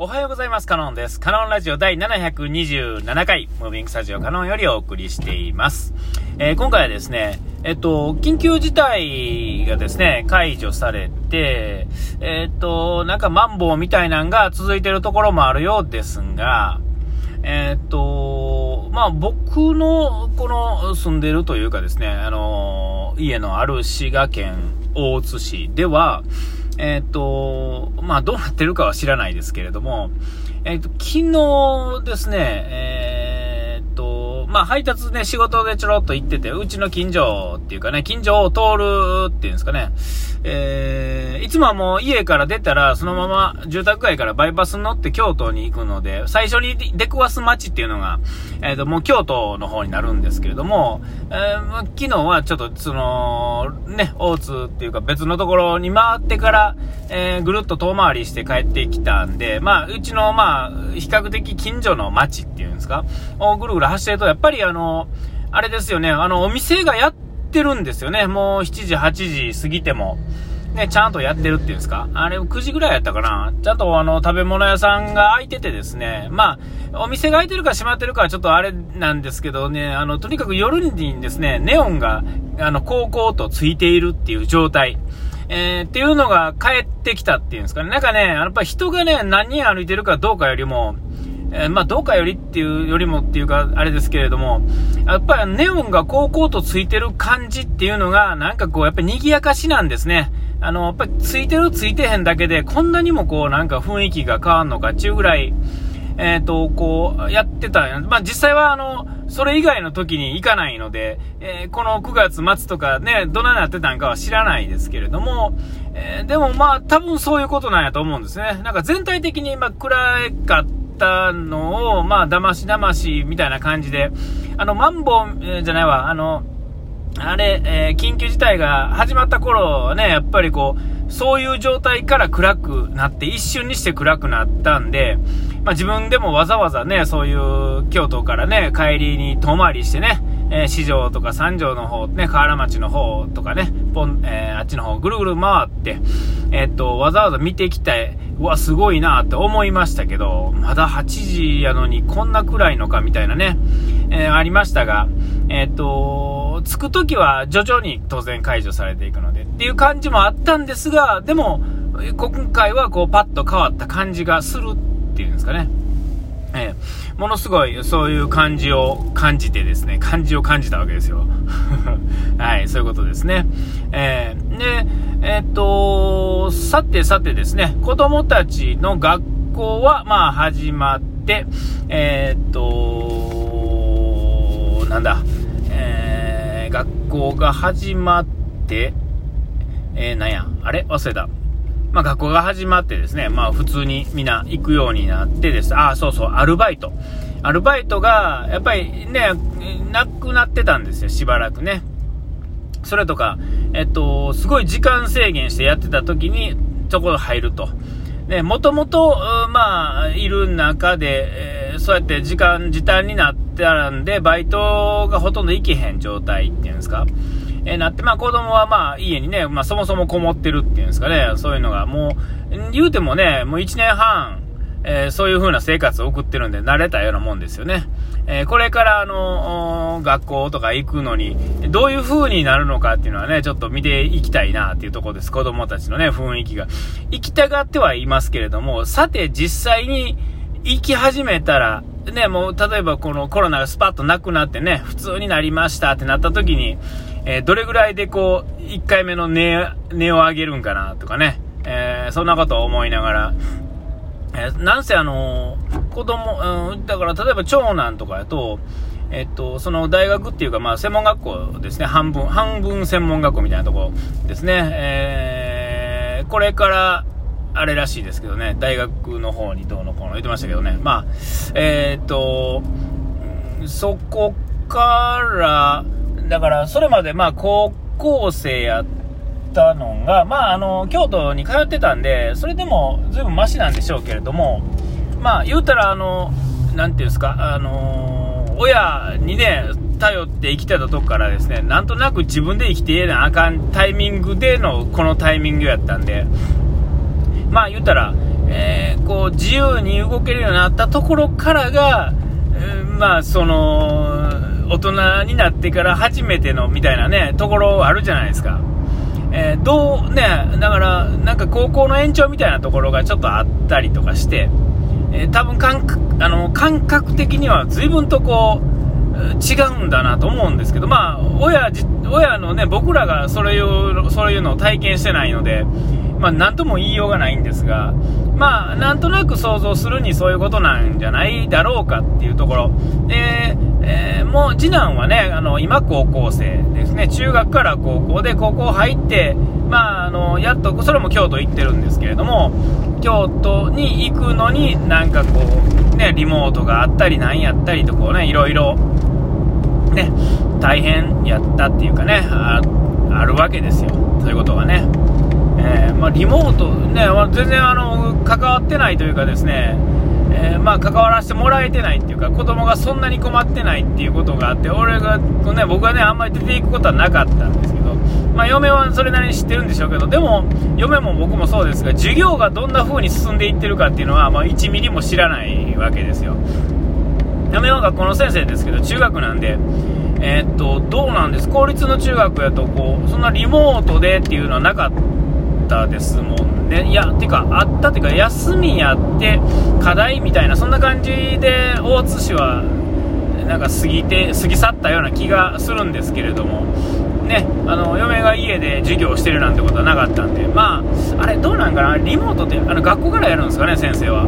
おはようございます。カノンです。カノンラジオ第727回、ムービングスタジオカノンよりお送りしています。えー今回はですね、えっと、緊急事態がですね、解除されて、えっと、なんかマンボウみたいなんが続いてるところもあるようですが、えっと、まあ僕のこの住んでるというかですね、あの、家のある滋賀県大津市では、えっ、と、まあ、どうなってるかは知らないですけれども、えっ、と、昨日ですね、えー、まあ、配達ね、仕事でちょろっと行ってて、うちの近所っていうかね、近所を通るっていうんですかね、えー、いつもはもう家から出たら、そのまま住宅街からバイパス乗って京都に行くので、最初に出くわす街っていうのが、えっ、と、もう京都の方になるんですけれども、えー昨日はちょっと、その、ね、大津っていうか別のところに回ってから、えーぐるっと遠回りして帰ってきたんで、まあ、うちの、まあ、比較的近所の街っていうんですか、をぐるぐる走ってると、やっっぱりあの、あれですよね、あの、お店がやってるんですよね。もう7時、8時過ぎても。ね、ちゃんとやってるっていうんですかあれ、9時ぐらいやったかなちゃんとあの、食べ物屋さんが開いててですね、まあ、お店が開いてるか閉まってるかはちょっとあれなんですけどね、あの、とにかく夜にですね、ネオンが、あの、高々とついているっていう状態。えー、っていうのが帰ってきたっていうんですかね。なんかね、やっぱ人がね、何人歩いてるかどうかよりも、えーまあ、どうかよりっていうよりもっていうか、あれですけれども、やっぱりネオンが高々とついてる感じっていうのが、なんかこう、やっぱり賑やかしなんですね。あの、やっぱりついてるついてへんだけで、こんなにもこう、なんか雰囲気が変わんのかっていうぐらい、えっ、と、こう、やってた。まあ、実際はあの、それ以外の時に行かないので、えーこの9月末とかね、どないなってたんかは知らないですけれども、えーでもまあ、多分そういうことなんやと思うんですね。なんか全体的に、まあ、暗かったのを、まあ、騙し騙しみたいな感じで、あの、マンボウ、じゃないわ、あの、あれ、えー緊急事態が始まった頃はね、やっぱりこう、そういう状態から暗くなって、一瞬にして暗くなったんで、まあ自分でもわざわざね、そういう京都からね、帰りに遠回りしてね、えー四条とか三条の方、ね、河原町の方とかね、ポン、えーあっちの方ぐるぐる回って、えーっと、わざわざ見てきて、うわ、すごいなって思いましたけど、まだ8時やのにこんな暗いのかみたいなね、えーありましたが、えーっと、着く時は徐々に当然解除されていくのでっていう感じもあったんですが、でも、今回はこうパッと変わった感じがするっていうんですかね。えーものすごいそういう感じを感じてですね、感じを感じたわけですよ。はい、そういうことですね。えーで、えーっと、さてさてですね、子供たちの学校は、まあ始まって、えーっと、なんだ、えー学校が始まって、えーなんや、あれ？忘れた。まあ学校が始まってですね、まあ普通にみんな行くようになってです。ああ、そうそう、アルバイト。アルバイトが、やっぱりね、なくなってたんですよ、しばらくね。それとか、えっと、すごい時間制限してやってた時に、ちょこっと入ると。ね、もともと、まあ、いる中で、えーそうやって時間、時短になってたんで、バイトがほとんど行けへん状態っていうんですか。えーなって、まあ子供はまあ家にね、まあそもそもこもってるっていうんですかね、そういうのがもう、言うてもね、もう1年半、えーそういう風な生活を送ってるんで慣れたようなもんですよね。えーこれからあの、学校とか行くのに、どういう風になるのかっていうのはね、ちょっと見ていきたいなっていうとこです。子供たちのね、雰囲気が。行きたがってはいますけれども、さて実際に行き始めたら、ね、もう例えばこのコロナがスパッとなくなってね、普通になりましたってなった時に、えーどれぐらいでこう、1回目の値、値を上げるんかなとかね、えーそんなことを思いながら、えーなんせあのー子供、うん、だから例えば長男とかやと、えっと、その大学っていうか、まあ、専門学校ですね、半分、半分専門学校みたいなとこですね、えーこれから、あれらしいですけどね、大学の方にどうのこうの言ってましたけどね、まあ、えっと、そこから、だから、それまで、まあ、高校生やったのが、まあ、あの、京都に通ってたんで、それでも、ずいぶんマシなんでしょうけれども、まあ、言うたら、あの、なていうんですか、あの、親にね、頼って生きてたとこからですね、なんとなく自分で生きていなあかんタイミングでの、このタイミングやったんで、まあ言ったら、えーこう、自由に動けるようになったところからが、えー、まあ、その、大人になってから初めてのみたいなね、ところあるじゃないですか。えー、どう、ね、だから、なんか高校の延長みたいなところがちょっとあったりとかして、えー、多分感覚あの感覚的には随分とこう、違うんだなと思うんですけど、まあ、親親のね、僕らがそれいうそういうのを体験してないので、まあ、なんとも言いようがないんですが、まあ、なんとなく想像するにそういうことなんじゃないだろうかっていうところ。で、えー、もう次男はね、あの、今高校生ですね。中学から高校で高校入って、まあ、あの、やっと、それも京都行ってるんですけれども、京都に行くのになんかこう、ね、リモートがあったりなんやったりとこうね、いろいろ、ね、大変やったっていうかね、あるわけですよ。そういうことがね。えー、まあ、リモート、ね、全然あの関わってないというかですね、えー、まあ、関わらせてもらえてないっていうか、子供がそんなに困ってないっていうことがあって、俺が、ね、僕はね、あんまり出ていくことはなかったんですけど、まあ、嫁はそれなりに知ってるんでしょうけど、でも、嫁も僕もそうですが、授業がどんな風に進んでいってるかっていうのは、まあ、1ミリも知らないわけですよ。嫁は学校の先生ですけど、中学なんで、えー、っと、どうなんです？公立の中学やと、こう、そんなリモートでっていうのはなかったったですもんね。いや、てか、あったっていうか、休みやって、課題みたいな、そんな感じで、大津市は、なんか過ぎて、過ぎ去ったような気がするんですけれども、ね、あの嫁が家で授業してるなんてことはなかったんで、まあ、あれ、どうなんかな、リモートってあの学校からやるんですかね、先生は。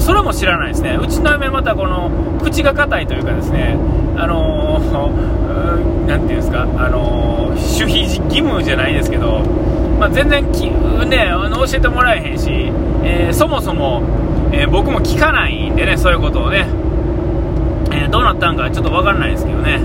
それも知らないですね、うちの嫁、またこの口が硬いというかですね、あのー、ていうんですか、あのー、守秘義務じゃないですけど、まあ、全然、ね、あの教えてもらえへんし、えー、そもそも、えー、僕も聞かないんでね、そういうことをね、えー、どうなったんかちょっとわからないですけどね、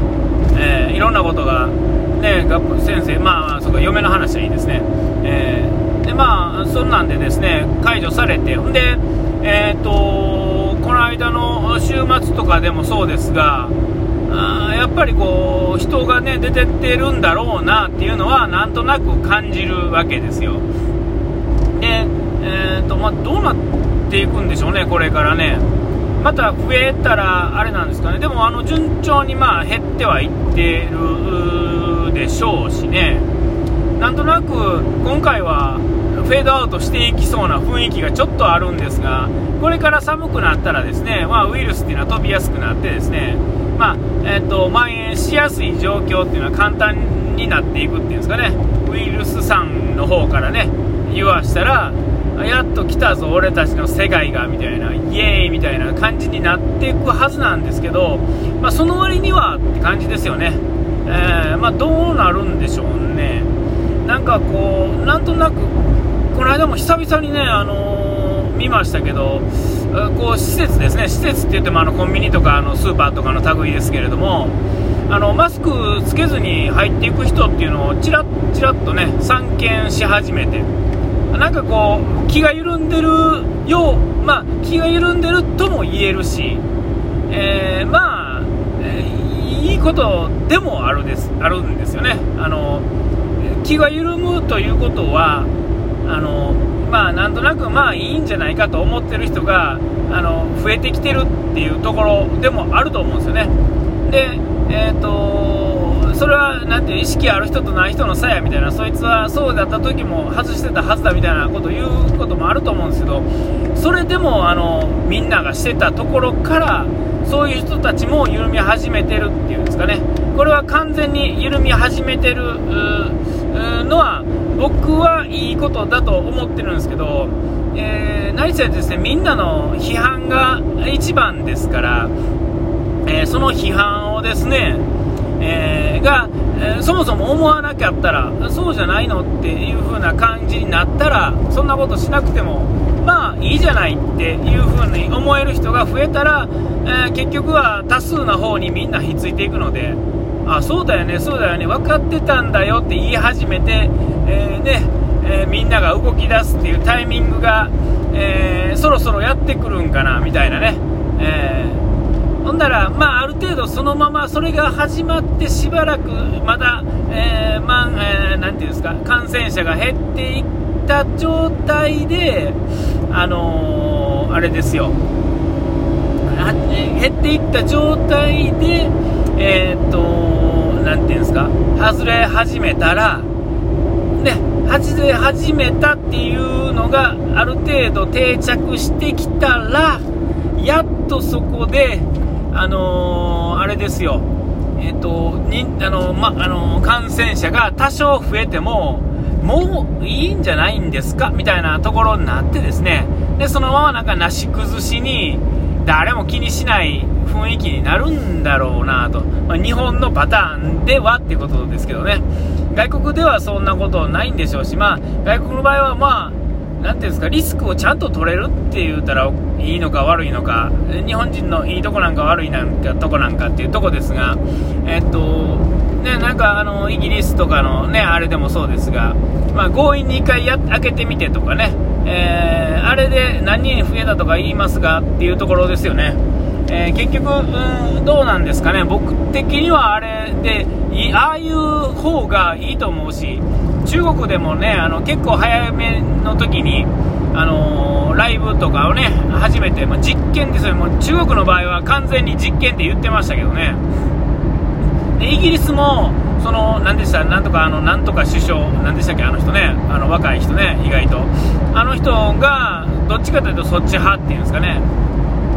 えいろんなことが、ね、学校先生、まあ、そか嫁の話はいいですね、えでまあ、そんなんでですね解除されて、んで、えーとこの間の週末とかでもそうですが、あやっぱりこう人がね出てってるんだろうなっていうのはなんとなく感じるわけですよ。で、えーとまあ、どうなっていくんでしょうねこれからね。また増えたらあれなんですかね。でもあの順調にまあ減ってはいってるでしょうしね。なんとなく今回はフェードアウトしていきそうな雰囲気がちょっとあるんですがこれから寒くなったらですね、まあ、ウイルスっていうのは飛びやすくなってですねまあえーと、蔓延しやすい状況っていうのは簡単になっていくっていうんですかね、ウイルスさんの方からね、言わしたら、やっと来たぞ、俺たちの世界がみたいな、イエーイみたいな感じになっていくはずなんですけど、まあ、その割にはって感じですよね、えー、まあ、どうなるんでしょうね、なんかこう、なんとなく、この間も久々にね、あの、見ましたけど、こう施設ですね、施設って言ってもあのコンビニとかあのスーパーとかの類ですけれども、あのマスクつけずに入っていく人っていうのをちらっちらっとね散見し始めて、なんかこう、気が緩んでるよう、まあ、気が緩んでるとも言えるし、えー、まあ、えー、いいことでもあるですあるんですよね。あの気が緩むということはあのまあ、なんとなくまあいいんじゃないかと思ってる人があの増えてきてるっていうところでもあると思うんですよね。で、えーと、それはなんていう意識ある人とない人の差やみたいな、そいつはそうだった時も外してたはずだみたいなことを言うこともあると思うんですけど、それでもあのみんながしてたところから、そういう人たちも緩み始めてるっていうんですかね、これは完全に緩み始めてるのは、僕はいいことだと思ってるんですけど、えー、何せですね、みんなの批判が一番ですから、えー、その批判をですね、えー、が、え、そもそも思わなかったら、そうじゃないのっていう風な感じになったら、そんなことしなくても、まあいいじゃないっていう風に思える人が増えたら、え結局は多数な方にみんなひっついていくので、あそうだよね、そうだよね、分かってたんだよって言い始めて、えー、ねえー、みんなが動き出すっていうタイミングが、えー、そろそろやってくるんかなみたいなね、えほんなら、まあ、ある程度そのままそれが始まってしばらくまだ、えーまえー、ていうんですか感染者が減っていった状態で、あのあれですよ。減っていった状態でえー、っと何ていうんですか外れ始めたらね外れ始めたっていうのがある程度定着してきたらやっとそこであのー、あれですよ。えっ、とにあのまあの感染者が多少増えてももういいんじゃないんですか？みたいなところになってですね。でそのままなんかなし崩しに誰も気にしない雰囲気になるんだろうなと、まあ、日本のパターンではっていうことですけどね。外国ではそんなことないんでしょうし、まあ、外国の場合はまあなんていうんですかリスクをちゃんと取れるって言ったらいいのか悪いのか日本人のいいとこなんか悪いなんかとこなんかっていうとこですがえっとねなんかあのイギリスとかのねあれでもそうですがまあ強引に1回や開けてみてとかね。えー、あれで何人増えたとか言いますがっていうところですよね、えー、結局、うん、どうなんですかね、僕的にはあれで、ああいう方がいいと思うし、中国でもね、あの結構早めの時に、あのー、ライブとかをね、初めて、まあ、実験ですよ、もう中国の場合は完全に実験って言ってましたけどね、でイギリスも、その、何でした、なんとか、あの、なんとか首相、なんでしたっけ、あの人ね、あの、若い人ね、意外と。あの人が、どっちかというとそっち派っていうんですかね。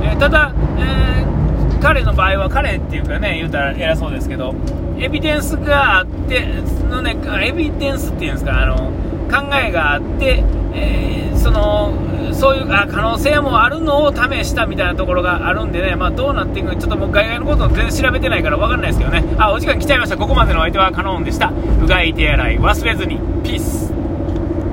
えー、ただ、えー、彼の場合は、彼っていうかね、言うたら偉そうですけど、エビデンスがあって、のね、エビデンスっていうんですか、あの、考えがあって、えー、その、そういうあ可能性もあるのを試したみたいなところがあるんでね、まあ、どうなっていくか、ちょっともう外外のこと全然調べてないから分かんないですけどね、あ、お時間来ちゃいました。ここまでのお相手はカノンでした。うがい手洗い忘れずに。ピース。